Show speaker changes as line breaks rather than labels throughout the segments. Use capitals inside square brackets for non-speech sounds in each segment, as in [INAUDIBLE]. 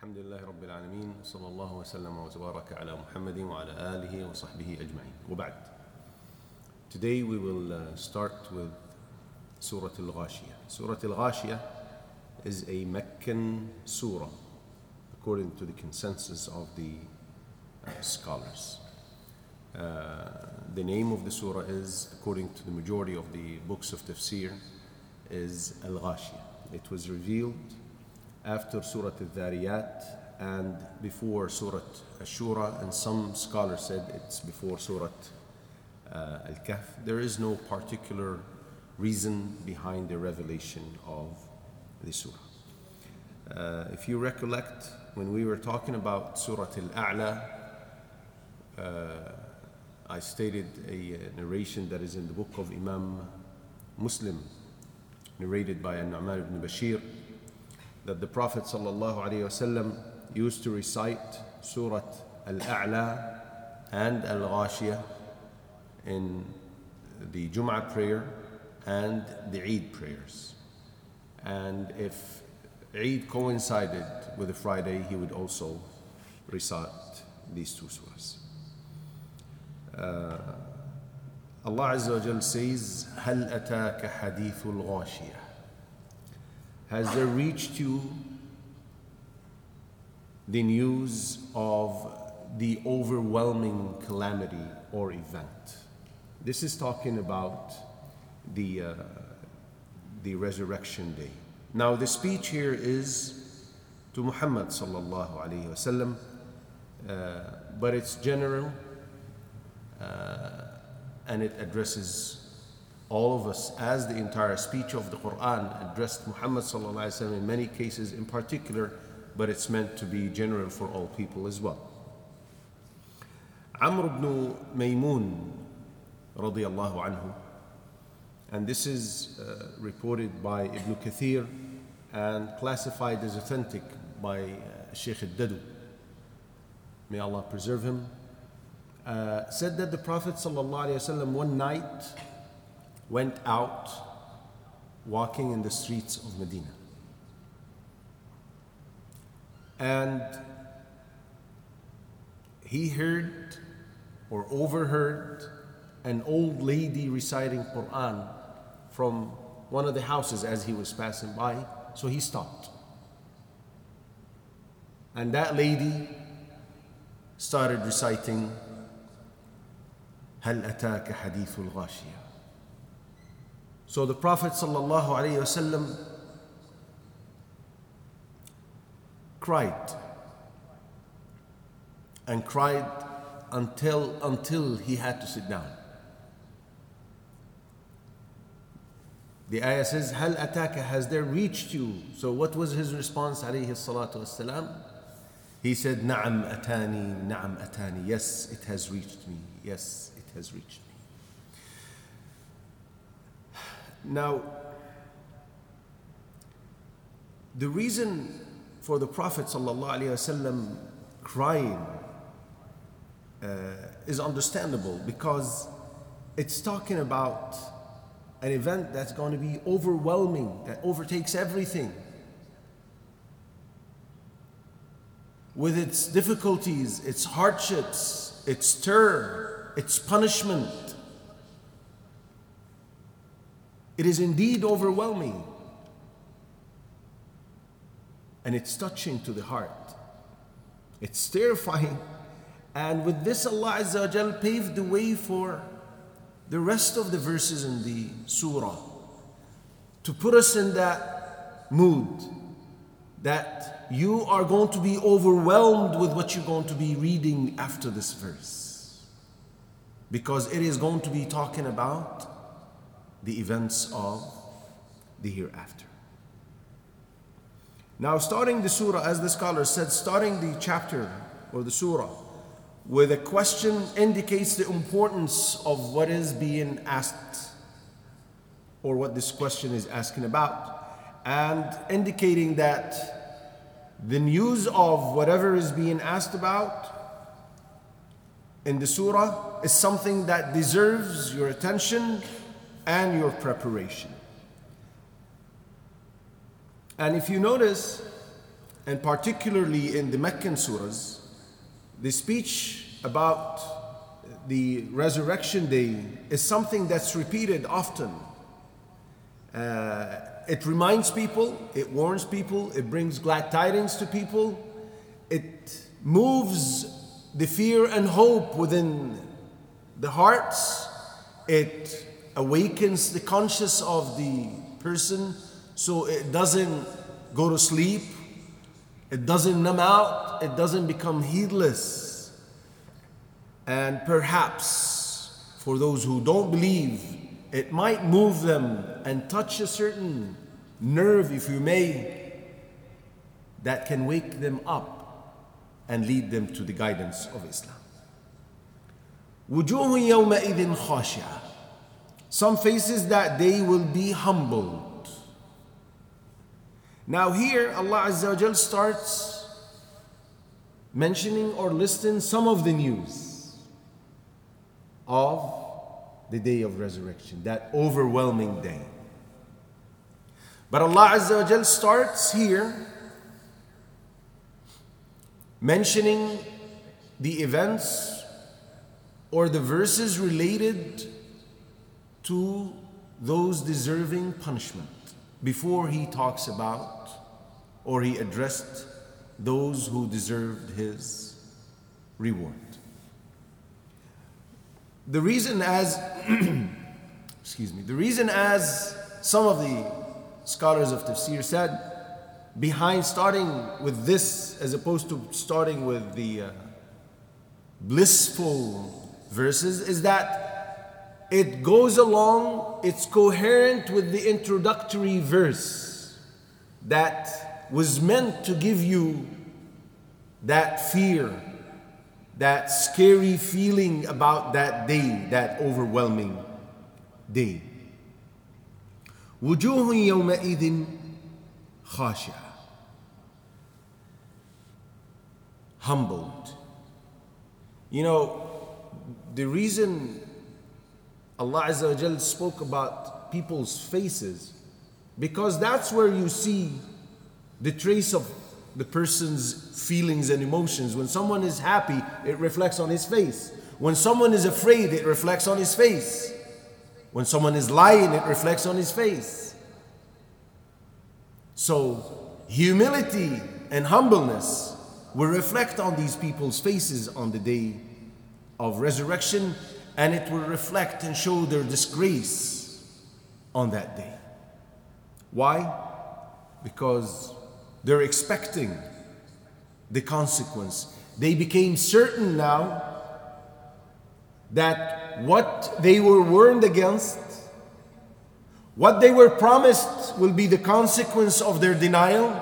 الحمد لله رب العالمين صلى الله وسلم وتبارك على محمد وعلى آله وصحبه أجمعين وبعد Today we will uh, start with Surah Al-Ghashiyah. Surah Al-Ghashiyah is a Meccan surah according to the consensus of the uh, scholars. Uh, the name of the surah is, according to the majority of the books of tafsir, is Al-Ghashiyah. It was revealed after Surah Al-Dhariyat and before Surah Ash-Shura and some scholars said it's before Surah uh, Al-Kahf. There is no particular reason behind the revelation of the surah. Uh, if you recollect, when we were talking about Surah Al-A'la, uh, I stated a narration that is in the book of Imam Muslim, narrated by An-Nu'man ibn Bashir, that the Prophet ﷺ used to recite Surah Al-A'la and Al-Ghashiyah in the Jum'ah prayer and the Eid prayers. And if Eid coincided with a Friday, he would also recite these two surahs. Uh, Allah Azza wa Jal says, هل أتاك حديث الغاشية has there reached you the news of the overwhelming calamity or event? This is talking about the, uh, the resurrection day. Now, the speech here is to Muhammad sallallahu alayhi wasallam, uh, but it's general uh, and it addresses all of us as the entire speech of the Quran addressed Muhammad in many cases in particular, but it's meant to be general for all people as well. Amr ibn Maymun radiyallahu anhu and this is uh, reported by Ibn Kathir and classified as authentic by uh, Sheikh al-Dadu. May Allah preserve him. Uh, said that the Prophet ﷺ one night went out walking in the streets of Medina. And he heard or overheard an old lady reciting Quran from one of the houses as he was passing by, so he stopped. And that lady started reciting هل أتاك حديث الغاشية so the Prophet wasallam cried and cried until until he had to sit down. The ayah says, Hal ataka, has there reached you? So what was his response, alayhi salatu wasalam? He said, Na'am atani, na'am atani. Yes, it has reached me. Yes, it has reached me. Now, the reason for the Prophet ﷺ crying uh, is understandable because it's talking about an event that's going to be overwhelming, that overtakes everything. With its difficulties, its hardships, its terror, its punishment. It is indeed overwhelming. And it's touching to the heart. It's terrifying. And with this, Allah Azza paved the way for the rest of the verses in the surah to put us in that mood that you are going to be overwhelmed with what you're going to be reading after this verse. Because it is going to be talking about the events of the hereafter. Now, starting the surah, as the scholar said, starting the chapter or the surah with a question indicates the importance of what is being asked or what this question is asking about and indicating that the news of whatever is being asked about in the surah is something that deserves your attention and your preparation. And if you notice, and particularly in the Meccan surahs, the speech about the resurrection day is something that's repeated often. Uh, it reminds people, it warns people, it brings glad tidings to people, it moves the fear and hope within the hearts, it awakens the conscience of the person so it doesn't go to sleep, it doesn't numb out, it doesn't become heedless. And perhaps for those who don't believe, it might move them and touch a certain nerve, if you may, that can wake them up and lead them to the guidance of Islam. وجوه يومئذ خاشعة some faces that they will be humbled. Now here Allah Azza wa starts mentioning or listing some of the news of the day of resurrection, that overwhelming day. But Allah Azza wa starts here mentioning the events or the verses related to those deserving punishment before he talks about or he addressed those who deserved his reward. The reason as [CLEARS THROAT] excuse me, the reason as some of the scholars of tafsir said behind starting with this as opposed to starting with the uh, blissful verses is that it goes along, it's coherent with the introductory verse that was meant to give you that fear, that scary feeling about that day, that overwhelming day. وجوه يومئذ خاشعة humbled. You know, the reason Allah Azza wa Jal spoke about people's faces, because that's where you see the trace of the person's feelings and emotions. When someone is happy, it reflects on his face. When someone is afraid, it reflects on his face. When someone is lying, it reflects on his face. So, humility and humbleness will reflect on these people's faces on the day of resurrection, and it will reflect and show their disgrace on that day. Why? Because they're expecting the consequence. They became certain now that what they were warned against, what they were promised will be the consequence of their denial,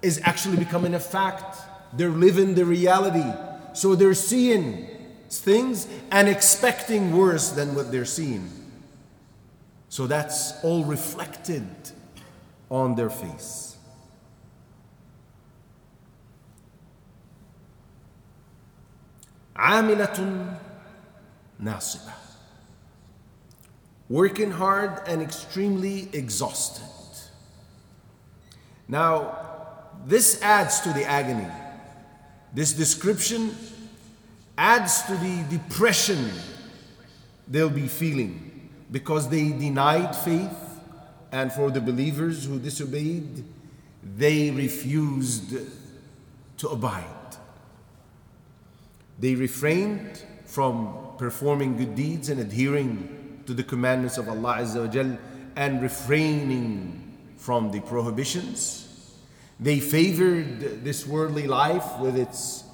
is actually becoming a fact. They're living the reality. So they're seeing things and expecting worse than what they're seeing. So that's all reflected on their face. عاملة ناصبة working hard and extremely exhausted. Now, this adds to the agony. This description adds to the depression they'll be feeling because they denied faith, and for the believers who disobeyed, they refused to abide. They refrained from performing good deeds and adhering to the commandments of Allah Azza wa Jal and refraining from the prohibitions. They favored this worldly life with its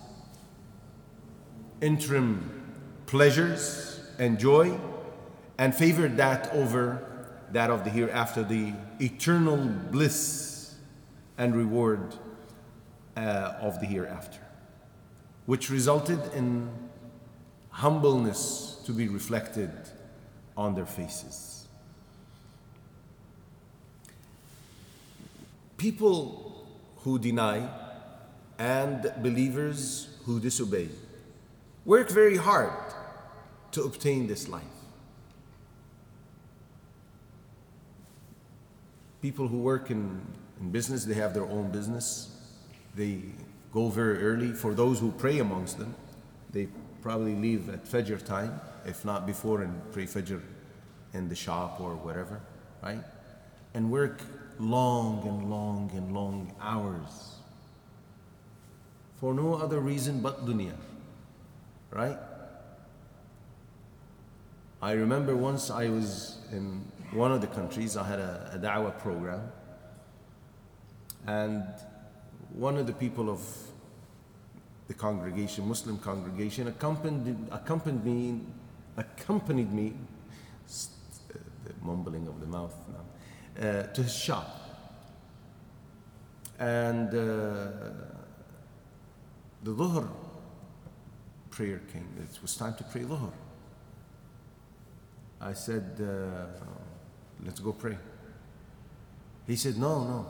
interim pleasures and joy and favored that over that of the hereafter, the eternal bliss and reward uh, of the hereafter, which resulted in humbleness to be reflected on their faces. People who deny and believers who disobey work very hard to obtain this life. People who work in, in business, they have their own business. they go very early. For those who pray amongst them, they probably leave at Fajr time, if not before, and pray Fajr in the shop or whatever, right? And work long and long and long hours for no other reason but dunya, right? I remember once I was in one of the countries, I had a, a da'wah program, and one of the people of the congregation, Muslim congregation, accompanied, accompanied me, accompanied me, the mumbling of the mouth now, uh, to his shop. And uh, the Dhuhr prayer came. It was time to pray Dhuhr. I said, uh, let's go pray. He said, no, no.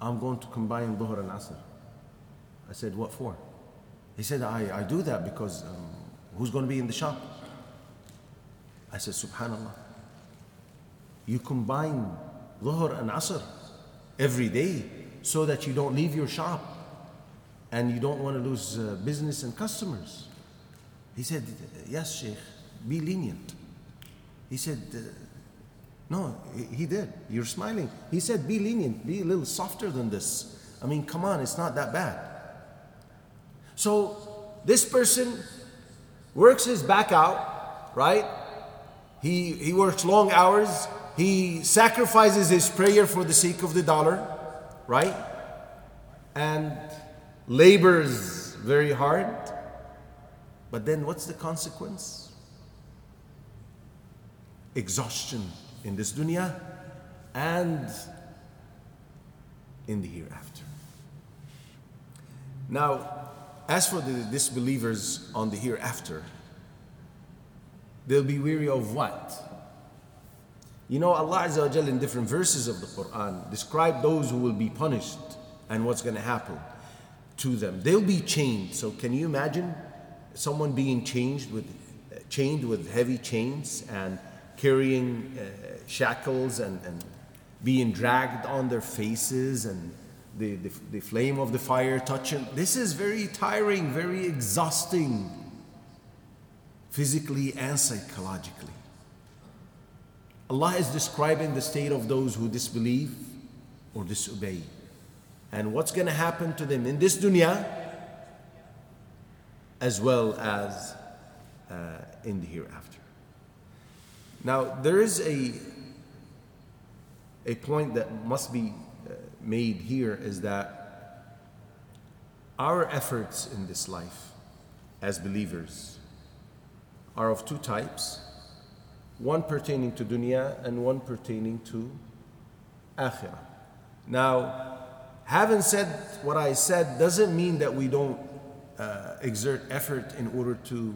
I'm going to combine Dhuhr and Asr. I said, What for? He said, I, I do that because um, who's going to be in the shop? I said, Subhanallah. You combine Dhuhr and Asr every day so that you don't leave your shop and you don't want to lose uh, business and customers. He said, Yes, Sheikh, be lenient. He said, uh, No, he did. You're smiling. He said, Be lenient, be a little softer than this. I mean, come on, it's not that bad. So this person works his back out, right? He, he works long hours. He sacrifices his prayer for the sake of the dollar, right? And labors very hard. But then what's the consequence? Exhaustion in this dunya and in the hereafter. Now, as for the disbelievers on the hereafter, they'll be weary of what? You know, Allah Azza wa in different verses of the Quran describe those who will be punished and what's going to happen to them. They'll be chained. So can you imagine someone being changed with chained with heavy chains and carrying uh, shackles and, and being dragged on their faces and the, the, the flame of the fire touching. This is very tiring, very exhausting, physically and psychologically. Allah is describing the state of those who disbelieve or disobey. And what's going to happen to them in this dunya as well as uh, in the hereafter. Now, there is a, a point that must be made here is that our efforts in this life as believers are of two types one pertaining to dunya and one pertaining to akhirah. Now, having said what I said doesn't mean that we don't uh, exert effort in order to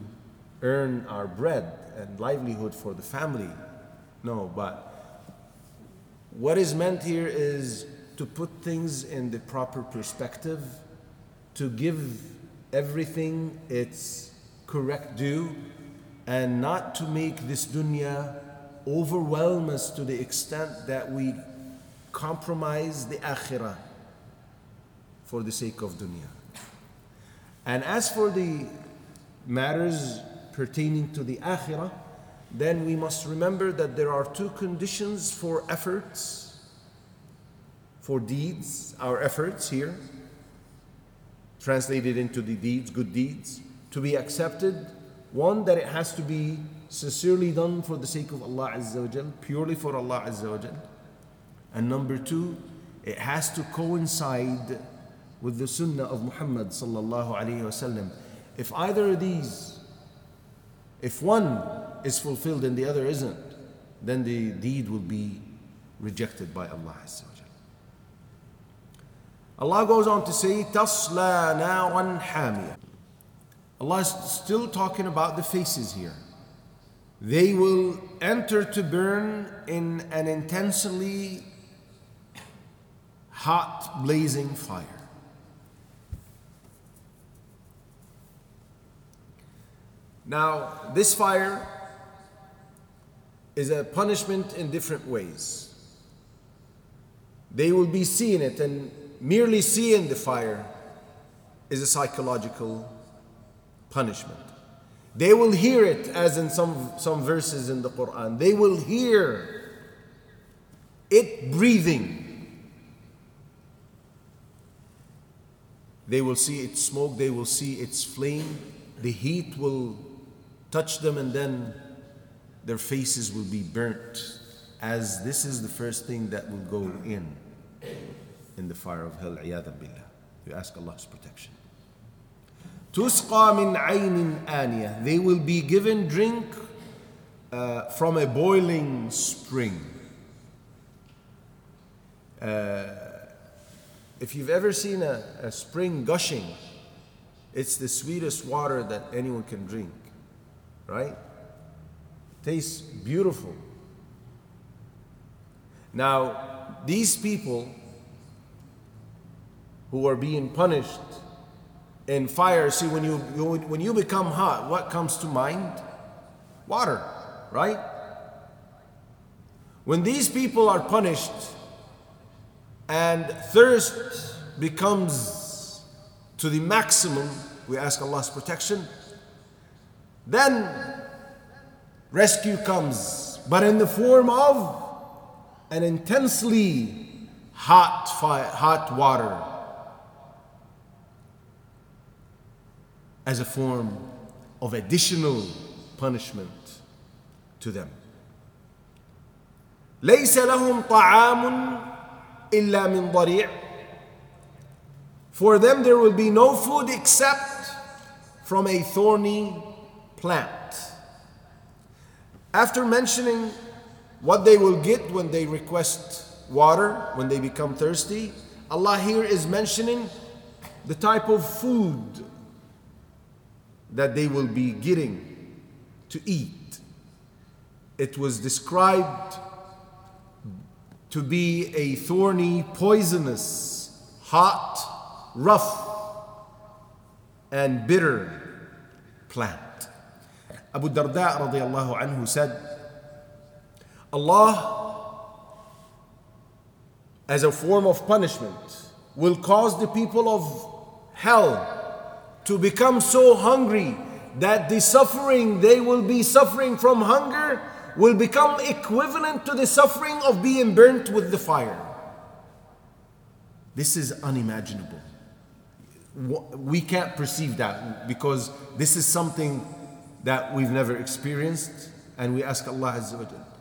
earn our bread and livelihood for the family. No, but what is meant here is to put things in the proper perspective, to give everything its correct due, and not to make this dunya overwhelm us to the extent that we compromise the akhirah for the sake of dunya. And as for the matters pertaining to the akhirah, then we must remember that there are two conditions for efforts for deeds, our efforts here, translated into the deeds, good deeds, to be accepted. One, that it has to be sincerely done for the sake of Allah Azza wa Jal, purely for Allah Azza wa Jal. And number two, it has to coincide with the sunnah of Muhammad sallallahu alayhi wasallam. If either of these, if one is fulfilled and the other isn't, then the deed will be rejected by Allah Allah goes on to say, Tasla naran hamia. Allah is still talking about the faces here. They will enter to burn in an intensely hot, blazing fire. Now, this fire is a punishment in different ways. They will be seeing it and
merely seeing the fire is a psychological punishment. They will hear it, as in some, some verses in the Quran. They will hear it breathing. They will see its smoke, they will see its flame. The heat will touch them and then their faces will be burnt as this is the first thing that will go in in the fire of hell billah. You ask Allah's protection. Tusqa in aynin ania. they will be given drink uh, from a boiling spring. Uh, if you've ever seen a, a spring gushing it's the sweetest water that anyone can drink right? Tastes beautiful. Now, these people who are being punished in fire, see, when you, when you become hot, what comes to mind? Water, right? When these people are punished and thirst becomes to the maximum, we ask Allah's protection, then rescue comes, but in the form of an intensely hot fire, hot water as a form of additional punishment to them. ليس لهم طعام إلا من ضريع For them there will be no food except from a thorny plant. After mentioning what they will get when they request water, when they become thirsty, Allah here is mentioning the type of food that they will be getting to eat. It was described to be a thorny, poisonous, hot, rough, and bitter plant. Abu Darda radiallahu anhu said, Allah, as a form of punishment, will cause the people of hell to become so hungry that the suffering they will be suffering from hunger will become equivalent to the suffering of being burnt with the fire. This is unimaginable. We can't perceive that because this is something that we've never experienced, and we ask Allah Azza wa Jalla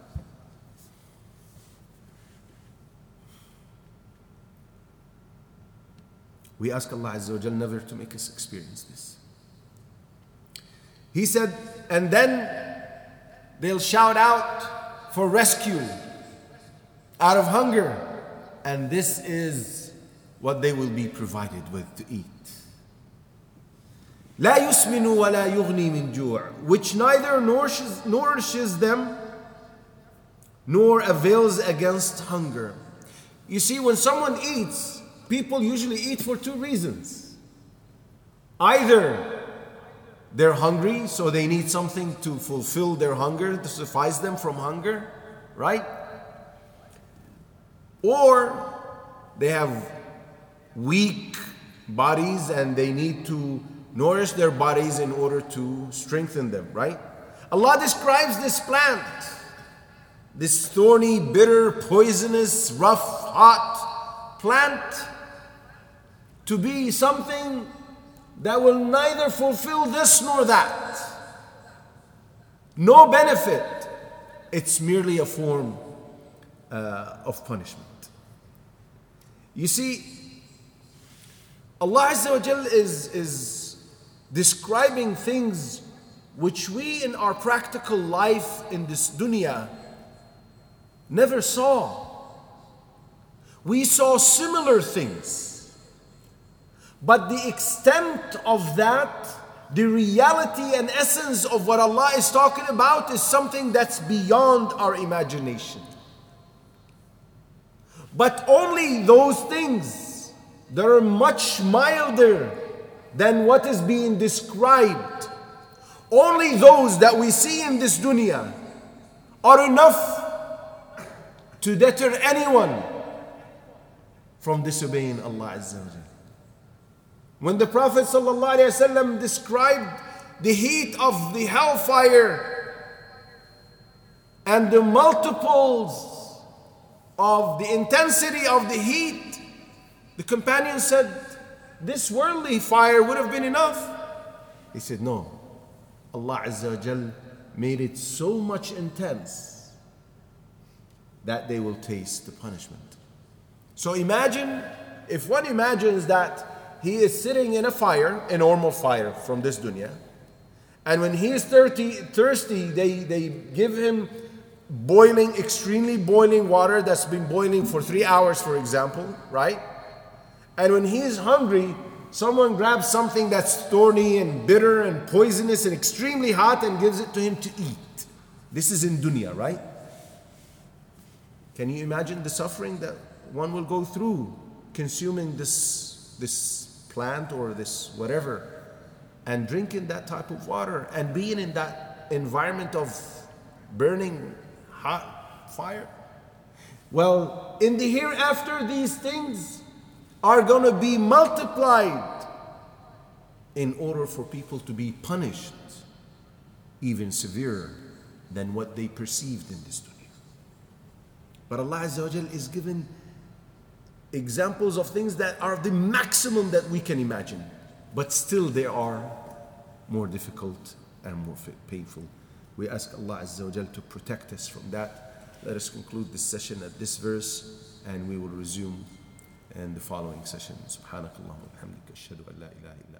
We ask Allah Azza wa Jal never to make us experience this. He said, and then they'll shout out for rescue out of hunger, and this is what they will be provided with to eat. لا يسمن ولا يغني من جوع, which neither nourishes, nourishes them nor avails against hunger. You see, when someone eats, people usually eat for two reasons. Either they're hungry, so they need something to fulfill their hunger, to suffice them from hunger, right? Or they have weak bodies and they need to nourish their bodies in order to strengthen them, right? Allah describes this plant, this thorny, bitter, poisonous, rough, hot plant to be something that will neither fulfill this nor that. No benefit. It's merely a form uh, of punishment. You see, Allah Azza wa Jal is, is describing things which we in our practical life in this dunya never saw. We saw similar things. But the extent of that, the reality and essence of what Allah is talking about is something that's beyond our imagination. But only those things that are much milder than what is being described, only those that we see in this dunya are enough to deter anyone from disobeying Allah Azza wa Jal. When the Prophet ﷺ described the heat of the hellfire and the multiples of the intensity of the heat, the companion said, This worldly fire would have been enough. He said, No. Allah Azza Jal made it so much intense that they will taste the punishment. So imagine if one imagines that he is sitting in a fire, a normal fire from this dunya, and when he is thirsty, thirsty they, they give him boiling, extremely boiling water that's been boiling for three hours, for example, right? And when he is hungry, someone grabs something that's thorny and bitter and poisonous and extremely hot and gives it to him to eat. This is in dunya, right? Can you imagine the suffering that one will go through consuming this, this plant or this whatever and drinking that type of water and being in that environment of burning hot fire? Well, in the hereafter, these things are going to be multiplied in order for people to be punished even severer than what they perceived in this dunya. But Allah Azza is given examples of things that are the maximum that we can imagine, but still they are more difficult and more painful. We ask Allah Azza to protect us from that. Let us conclude this session at this verse and we will resume in the following session. سبحانك اللهم وبحمدك أشهد أن لا إله إلا أنت أستغفرك